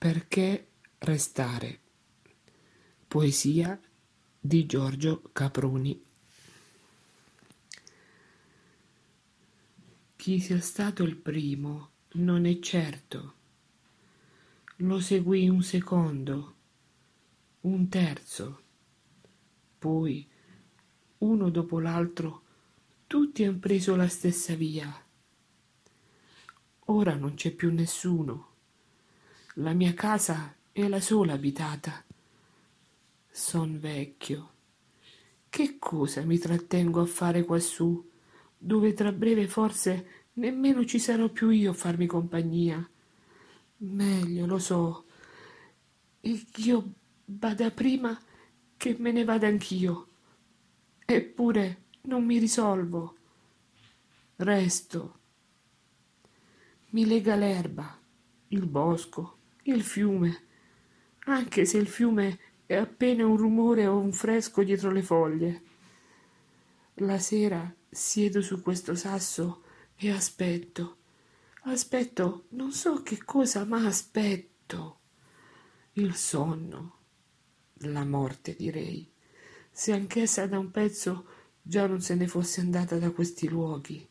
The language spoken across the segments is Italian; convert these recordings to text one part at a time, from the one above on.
Perché restare? Poesia di Giorgio Caproni. Chi sia stato il primo non è certo. Lo seguì un secondo, un terzo, poi uno dopo l'altro tutti han preso la stessa via. Ora non c'è più nessuno la mia casa è la sola abitata. Son vecchio. Che cosa mi trattengo a fare quassù, dove tra breve forse nemmeno ci sarò più io a farmi compagnia? Meglio, lo so, io vada prima che me ne vada anch'io. Eppure non mi risolvo. Resto. Mi lega l'erba, il bosco, il fiume, anche se il fiume è appena un rumore o un fresco dietro le foglie. La sera siedo su questo sasso e aspetto. Aspetto, non so che cosa, ma aspetto. Il sonno, la morte direi, se anch'essa da un pezzo già non se ne fosse andata da questi luoghi.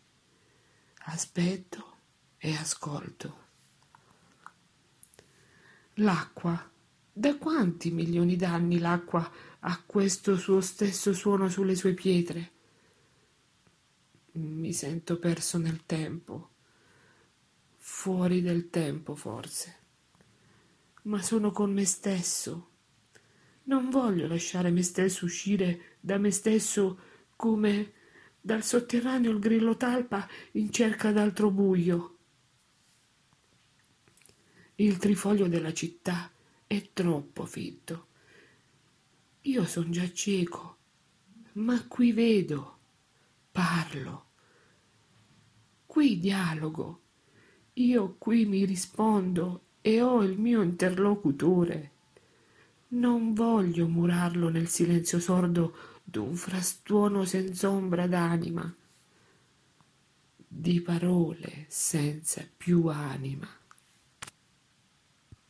Aspetto e ascolto. L'acqua. Da quanti milioni d'anni l'acqua ha questo suo stesso suono sulle sue pietre? Mi sento perso nel tempo, fuori del tempo forse, ma sono con me stesso. Non voglio lasciare me stesso uscire da me stesso come dal sotterraneo il grillo talpa in cerca d'altro buio. Il trifoglio della città è troppo fitto. Io son già cieco, ma qui vedo, parlo, qui dialogo, io qui mi rispondo e ho il mio interlocutore. Non voglio murarlo nel silenzio sordo d'un frastuono senz'ombra d'anima, di parole senza più anima.